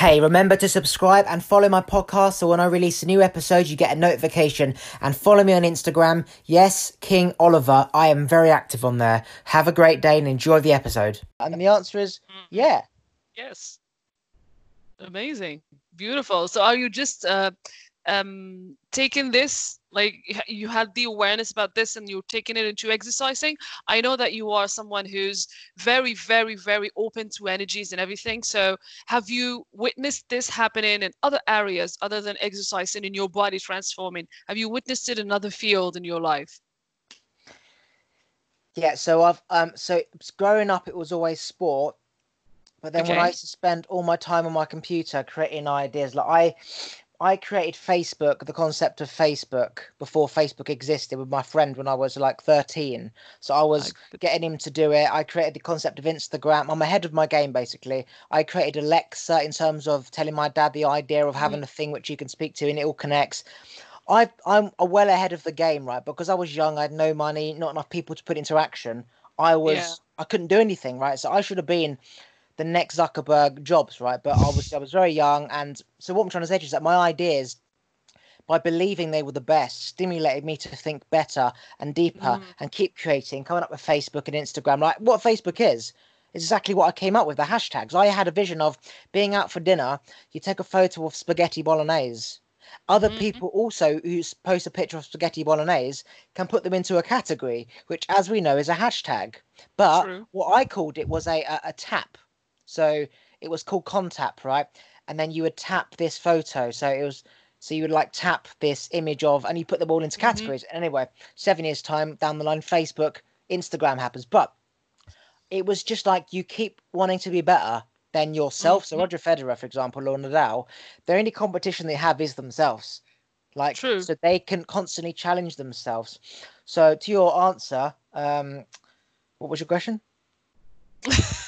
Hey, remember to subscribe and follow my podcast so when I release a new episode, you get a notification. And follow me on Instagram. Yes, King Oliver. I am very active on there. Have a great day and enjoy the episode. And the answer is yeah. Yes. Amazing. Beautiful. So are you just uh, um, taking this like you had the awareness about this and you're taking it into exercising. I know that you are someone who's very very very open to energies and everything. So have you witnessed this happening in other areas other than exercising in your body transforming? Have you witnessed it in another field in your life? Yeah so i've um so growing up it was always sport. But then okay. when i used to spend all my time on my computer creating ideas like i I created Facebook, the concept of Facebook, before Facebook existed with my friend when I was like 13. So I was getting him to do it. I created the concept of Instagram. I'm ahead of my game, basically. I created Alexa in terms of telling my dad the idea of having mm. a thing which you can speak to and it all connects. I, I'm well ahead of the game, right? Because I was young, I had no money, not enough people to put into action. I was, yeah. I couldn't do anything, right? So I should have been the next Zuckerberg jobs, right? But I was I was very young, and so what I'm trying to say is that my ideas, by believing they were the best, stimulated me to think better and deeper mm. and keep creating, coming up with Facebook and Instagram. Like what Facebook is, is exactly what I came up with the hashtags. I had a vision of being out for dinner. You take a photo of spaghetti bolognese. Other mm-hmm. people also who post a picture of spaghetti bolognese can put them into a category, which, as we know, is a hashtag. But True. what I called it was a, a, a tap so it was called Contap, right? And then you would tap this photo. So it was so you would like tap this image of, and you put them all into mm-hmm. categories. Mm-hmm. Anyway, seven years time down the line, Facebook, Instagram happens, but it was just like you keep wanting to be better than yourself. Mm-hmm. So Roger Federer, for example, or Nadal, the only competition they have is themselves. Like True. so they can constantly challenge themselves. So to your answer, um, what was your question?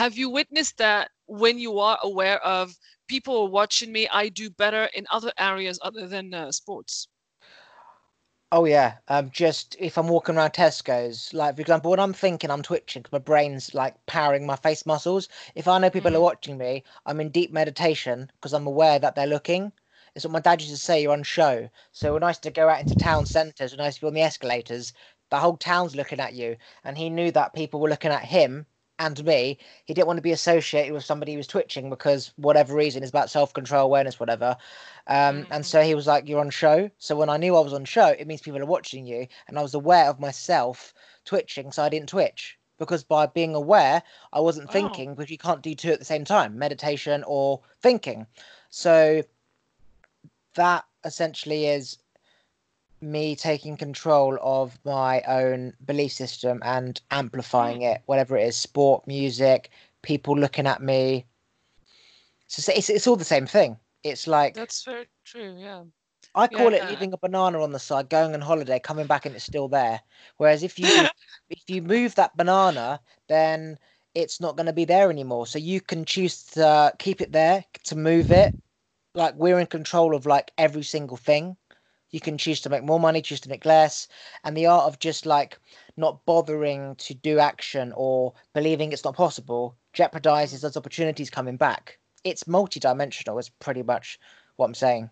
have you witnessed that when you are aware of people watching me, I do better in other areas other than uh, sports? Oh yeah, um, just if I'm walking around Tesco's, like for example, when I'm thinking, I'm twitching because my brain's like powering my face muscles. If I know people mm. are watching me, I'm in deep meditation because I'm aware that they're looking. It's what my dad used to say. You're on show. So when I used to go out into town centres, when I used to be on the escalators, the whole town's looking at you, and he knew that people were looking at him and me, he didn't want to be associated with somebody who was twitching because whatever reason is about self control, awareness, whatever. Um, mm-hmm. And so he was like, "You're on show." So when I knew I was on show, it means people are watching you, and I was aware of myself twitching, so I didn't twitch because by being aware, I wasn't oh. thinking because you can't do two at the same time, meditation or thinking. So that essentially is me taking control of my own belief system and amplifying mm. it, whatever it is sport, music, people looking at me. So it's, it's all the same thing. It's like. That's very true, yeah. I call yeah, it leaving a banana on the side, going on holiday, coming back, and it's still there. Whereas if you if you move that banana, then it's not going to be there anymore. So you can choose to keep it there, to move it. Like we're in control of like every single thing. You can choose to make more money, choose to make less. And the art of just like not bothering to do action or believing it's not possible jeopardizes those opportunities coming back. It's multidimensional, is pretty much what I'm saying.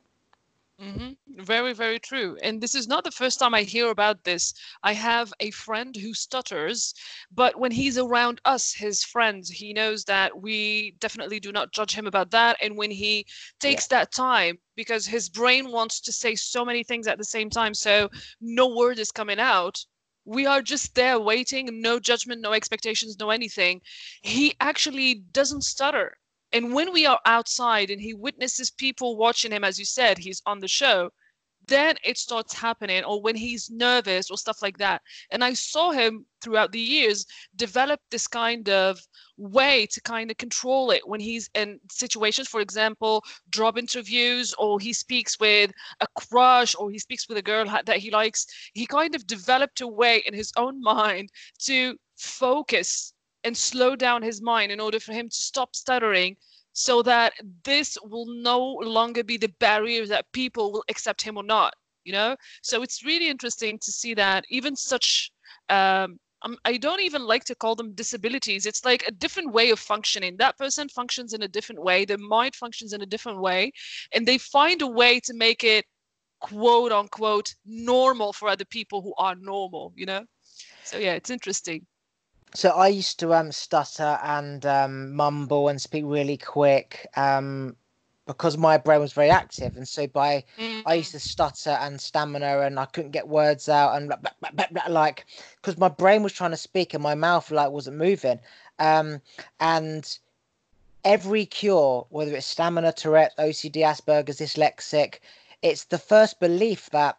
Mm-hmm. Very, very true. And this is not the first time I hear about this. I have a friend who stutters, but when he's around us, his friends, he knows that we definitely do not judge him about that. And when he takes yeah. that time, because his brain wants to say so many things at the same time, so no word is coming out. We are just there waiting, no judgment, no expectations, no anything. He actually doesn't stutter and when we are outside and he witnesses people watching him, as you said, he's on the show, then it starts happening, or when he's nervous or stuff like that. And I saw him throughout the years develop this kind of way to kind of control it when he's in situations, for example, job interviews, or he speaks with a crush, or he speaks with a girl that he likes. He kind of developed a way in his own mind to focus and slow down his mind in order for him to stop stuttering so that this will no longer be the barrier that people will accept him or not you know so it's really interesting to see that even such um, um, I don't even like to call them disabilities. It's like a different way of functioning. That person functions in a different way. Their mind functions in a different way, and they find a way to make it quote unquote normal for other people who are normal. You know. So yeah, it's interesting. So I used to um stutter and um, mumble and speak really quick. Um, because my brain was very active and so by mm-hmm. i used mm. to stutter and stamina and i couldn't get words out and like because my brain was trying to speak and my mouth like wasn't moving um, and every cure whether it's stamina tourette ocd asperger's dyslexic it's the first belief that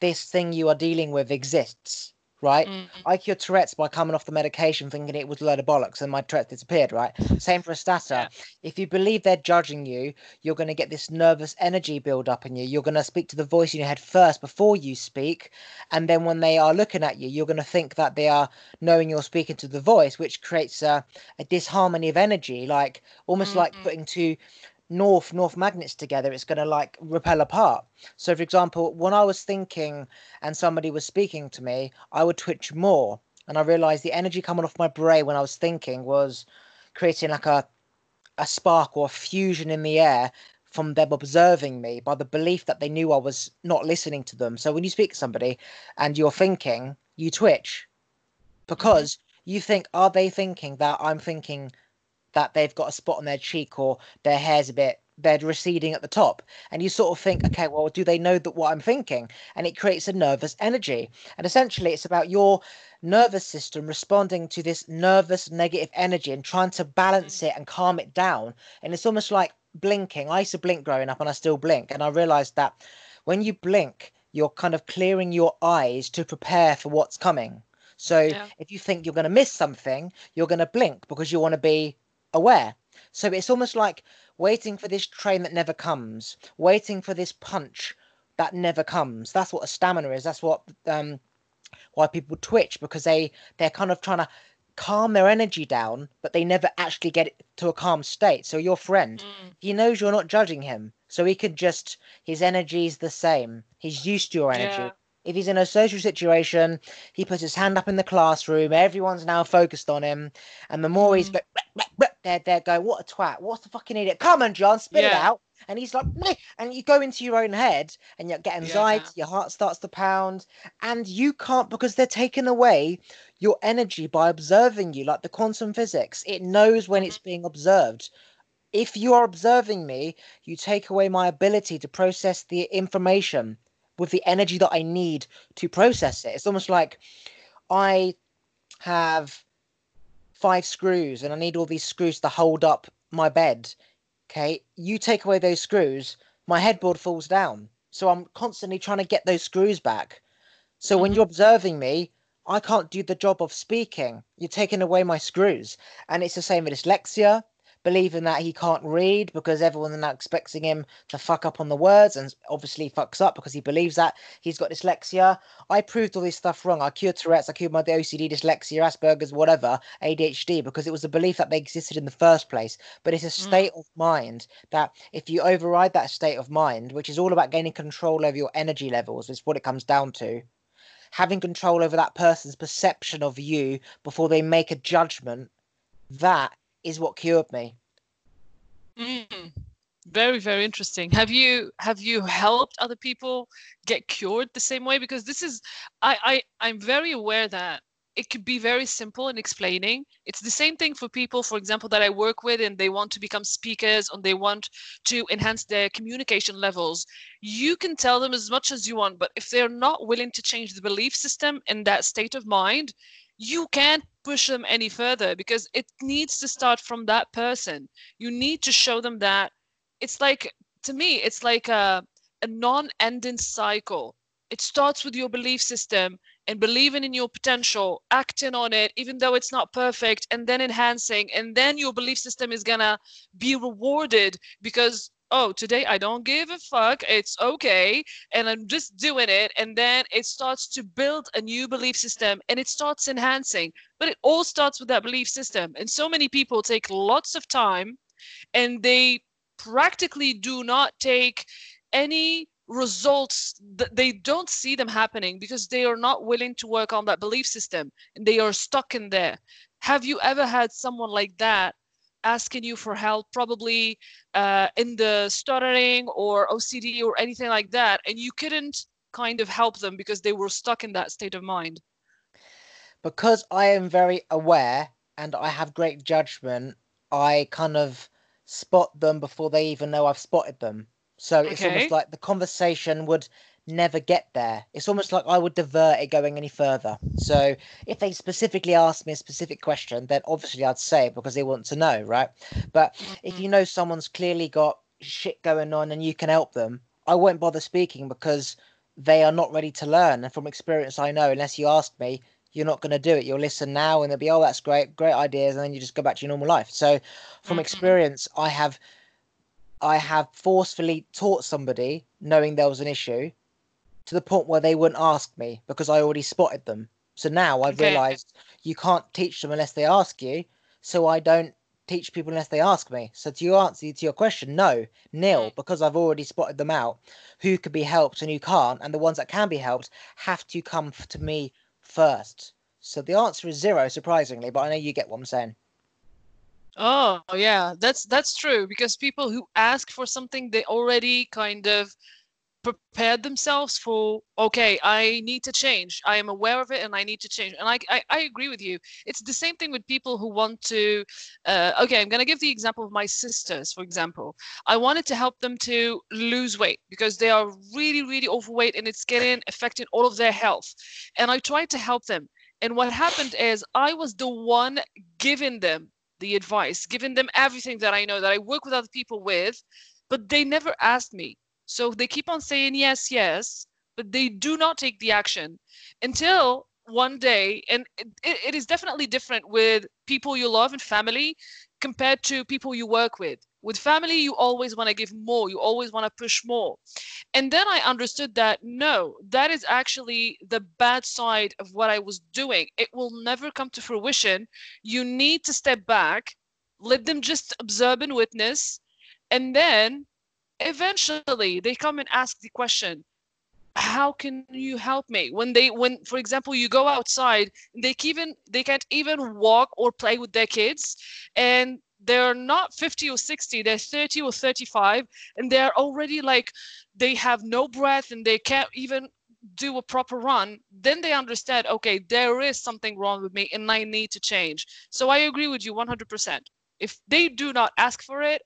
this thing you are dealing with exists right? Mm-hmm. I cured Tourette's by coming off the medication thinking it was a load of bollocks and my Tourette's disappeared, right? Same for a stutter. Yeah. If you believe they're judging you, you're going to get this nervous energy build up in you. You're going to speak to the voice in your head first before you speak. And then when they are looking at you, you're going to think that they are knowing you're speaking to the voice, which creates a, a disharmony of energy, like almost mm-hmm. like putting two north north magnets together it's going to like repel apart. So for example when i was thinking and somebody was speaking to me i would twitch more. And i realized the energy coming off my brain when i was thinking was creating like a a spark or a fusion in the air from them observing me by the belief that they knew i was not listening to them. So when you speak to somebody and you're thinking you twitch because you think are they thinking that i'm thinking that they've got a spot on their cheek or their hair's a bit they're receding at the top. And you sort of think hmm. okay well do they know that what i'm thinking? And it creates a nervous energy. And essentially it's about your nervous system responding to this nervous negative energy and trying to balance hmm. it and calm it down. And it's almost like blinking. I used to blink growing up and i still blink. And i realized that when you blink you're kind of clearing your eyes to prepare for what's coming. So yeah. if you think you're going to miss something you're going to blink because you want to be aware. So it's almost like waiting for this train that never comes, waiting for this punch that never comes. That's what a stamina is. That's what um, why people twitch because they they're kind of trying to calm their energy down, but they never actually get it to a calm state. So your friend, mm. he knows you're not judging him, so he could just his energy is the same. He's used to your energy. Yeah. If he's in a social situation, he puts his hand up in the classroom. Everyone's now focused on him, and the more mm. he's they're they're going, "What a twat! What's the fucking idiot? Come on, John, spit yeah. it out!" And he's like, Meh! and you go into your own head, and you get anxiety. Yeah. Your heart starts to pound, and you can't because they're taking away your energy by observing you, like the quantum physics. It knows when it's mm-hmm. being observed if you are observing me, you take away my ability to process the information with the energy that I need to process it. It's almost like I have five screws and I need all these screws to hold up my bed. Okay, you take away those screws, my headboard falls down. So I'm constantly trying to get those screws back. So when mm-hmm. you're observing me, I can't do the job of speaking. You're taking away my screws. And it's the same with dyslexia believing that he can't read because everyone's now expecting him to fuck up on the words and obviously fucks up because he believes that he's got dyslexia. I proved all this stuff wrong. I cured Tourette's, I cured my OCD, dyslexia, Asperger's, whatever, ADHD, because it was a belief that they existed in the first place. But it's a mm. state mm. of mind that if you override that state of mind, which is all about gaining control over your energy levels, is what it comes down to having control over that person's perception of you before they make a judgment, that is what cured me. Mm, very very interesting. Have you have you helped other people get cured the same way? Because this is I I I'm very aware that it could be very simple in explaining. It's the same thing for people, for example, that I work with and they want to become speakers and they want to enhance their communication levels. You can tell them as much as you want, but if they're not willing to change the belief system in that state of mind, you can't push them any further because it needs to start from that person. You need to show them that it's like, to me, it's like a, a non ending cycle. It starts with your belief system and believing in your potential, acting on it, even though it's not perfect, and then enhancing. And then your belief system is to be rewarded because oh, today I don't give a fuck. It's okay. And I'm just doing it. And then it starts to build a new belief system and it starts enhancing. But it all starts with that belief system. And so many people take lots of time and they practically do not take any results they don't see them happening because they are not willing to work on that belief system and they are stuck in there have you ever had someone like that asking you for help probably uh, in the stuttering or ocd or anything like that and you couldn't kind of help them because they were stuck in that state of mind. Because i am very aware and i have great judgment i kind of spot them before they even know i've spotted them. So it's almost like the conversation would never get there. It's almost like I would divert it going any further. So if they specifically ask me a specific question, then obviously I'd say it because they want to know, right? But mm-hmm. if you know someone's clearly got shit going on and you can help them, I won't bother speaking because they are not ready to learn. And from experience, I know unless you ask me, you're not going to do it. You'll listen now and they'll be, oh, that's great, great ideas. And then you just go back to your normal life. So from mm-hmm. experience, I have I have forcefully taught somebody, knowing there was an issue, to the point where they wouldn't ask me because I already spotted them. So now I've okay. realized you can't teach them unless they ask you. So I don't teach people unless they ask me. So to your answer to your question, no, nil, mm. because I've already spotted them out who could be helped and who can't, and the ones that can be helped have to come to me first. So the answer is zero, surprisingly, but I know you get what I'm saying. Oh yeah, that's that's true because people who ask for something they already kind of prepared themselves for okay i need to change. I am aware of it and i need to change. And i i, I agree with you. It's the same thing with people who want to uh, okay i'm going to give the example of my sisters for example. I wanted to help them to lose weight because they are really really overweight and it's getting affecting all of their health. And i tried to help them. And what happened is i was the one giving them the advice, giving them everything that I know that I work with other people with, but they never asked me. So they keep on saying yes, yes, but they do not take the action until one day, and it, it is definitely different with people you love and family compared to people you work with. With family, you always want to give more, you always want to push more. And then I understood that no, that is actually the bad side of what I was doing. It will never come to fruition. You need to step back, let them just observe and witness, and then eventually they come and ask the question how can you help me? When they when for example you go outside they even they can't even walk or play with their kids and they're not 50 or 60 they're 30 or 35 and they're already like they have no breath and they can't even do a proper run then they understand okay there is something wrong with me and i need to change. So i agree with you 100% if they do not ask for it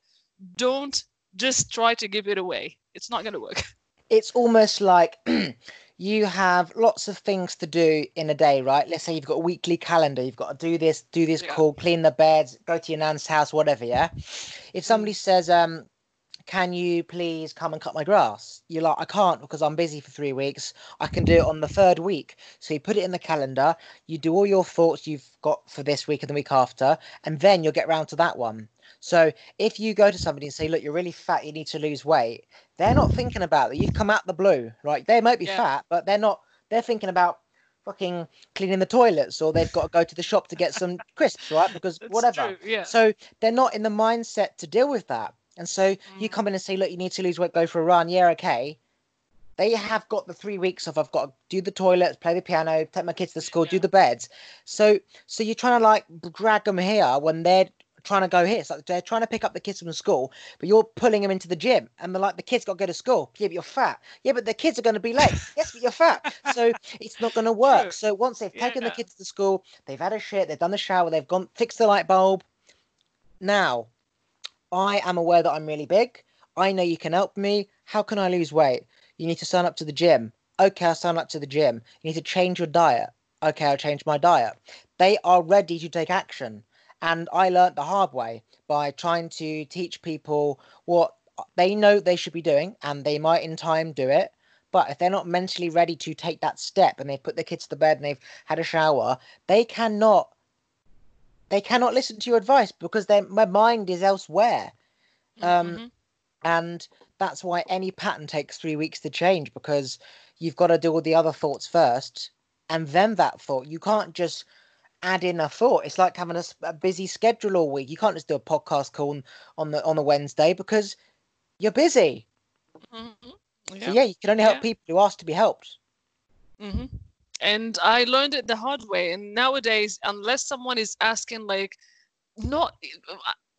don't just try to give it away it's not going to work it's almost like you have lots of things to do in a day, right? Let's say you've got a weekly calendar, you've got to do this, do this yeah. call, clean the beds, go to your nan's house, whatever, yeah? If somebody mm. says, um, can you please come and cut my grass? You're like, I can't because I'm busy for three weeks. I can do it on the third week. So you put it in the calendar, you do all your thoughts you've got for this week and the week after, and then you'll get round to that one. So if you go to somebody and say, look, you're really fat, you need to lose weight, they're not thinking about that. You've come out the blue, right? They might be yeah. fat, but they're not. They're thinking about fucking cleaning the toilets, or they've got to go to the shop to get some crisps, right? Because That's whatever. True, yeah. So they're not in the mindset to deal with that. And so mm. you come in and say, look, you need to lose weight, go for a run. Yeah, okay. They have got the three weeks of I've got to do the toilets, play the piano, take my kids to school, yeah. do the beds. So so you're trying to like drag them here when they're trying to go here. It's like they're trying to pick up the kids from school, but you're pulling them into the gym, and they're like, the kids got to go to school. Yeah, but you're fat. Yeah, but the kids are going to be late. yes, but you're fat. So it's not going to work. True. So once they've taken yeah. the kids to school, they've had a shit, they've done the shower, they've gone fixed the light bulb. Now, I am aware that I'm really big. I know you can help me. How can I lose weight? You need to sign up to the gym. Okay, I'll sign up to the gym. You need to change your diet. Okay, I'll change my diet. They are ready to take action. And I learnt the hard way by trying to teach people what they know they should be doing, and they might in time do it. But if they're not mentally ready to take that step and they've put their kids to bed and they've had a shower, they cannot they cannot listen to your advice because their my mind is elsewhere. Um, mm-hmm. and that's why any pattern takes three weeks to change because you've got to do all the other thoughts first and then that thought. You can't just add in a thought. It's like having a, a, busy schedule all week. You can't just do a podcast call on, on the on a Wednesday because you're busy. Mm-hmm. Yeah. So yeah, you can only help yeah. people who ask to be helped. Mm-hmm. And I learned it the hard way. And nowadays, unless someone is asking, like, not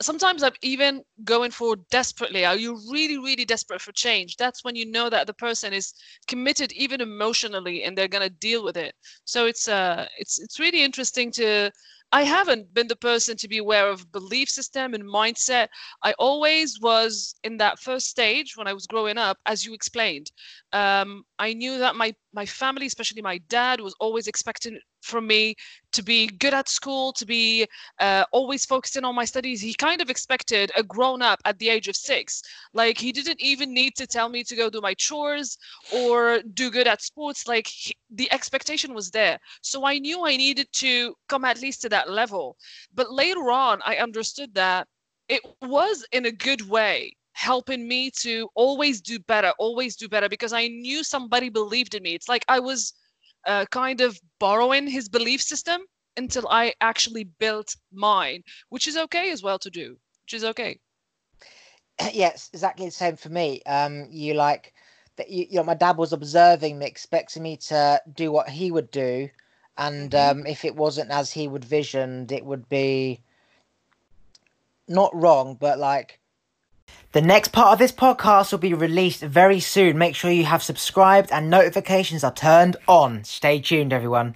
sometimes I'm even going for desperately. Are you really, really desperate for change? That's when you know that the person is committed, even emotionally, and they're gonna deal with it. So it's uh, it's it's really interesting to I haven't been the person to be aware of belief system and mindset. I always was in that first stage when I was growing up, as you explained. Um, I knew that my my family, especially my dad, was always expecting from me to be good at school, to be uh, always focusing on my studies. He kind of expected a grown up at the age of six. Like he didn't even need to tell me to go do my chores or do good at sports. Like he, the expectation was there. So I knew I needed to come at least to that level. But later on, I understood that it was in a good way helping me to always do better, always do better because I knew somebody believed in me. It's like I was uh, kind of borrowing his belief system until I actually built mine, which is okay as well to do, which is okay. Yes, exactly the same for me. Um, you like that you, you know, my dad was observing me, expecting me to do what he would do, and mm-hmm. um, if it wasn't as he would visioned, it would be not wrong, but like the next part of this podcast will be released very soon. Make sure you have subscribed and notifications are turned on. Stay tuned, everyone.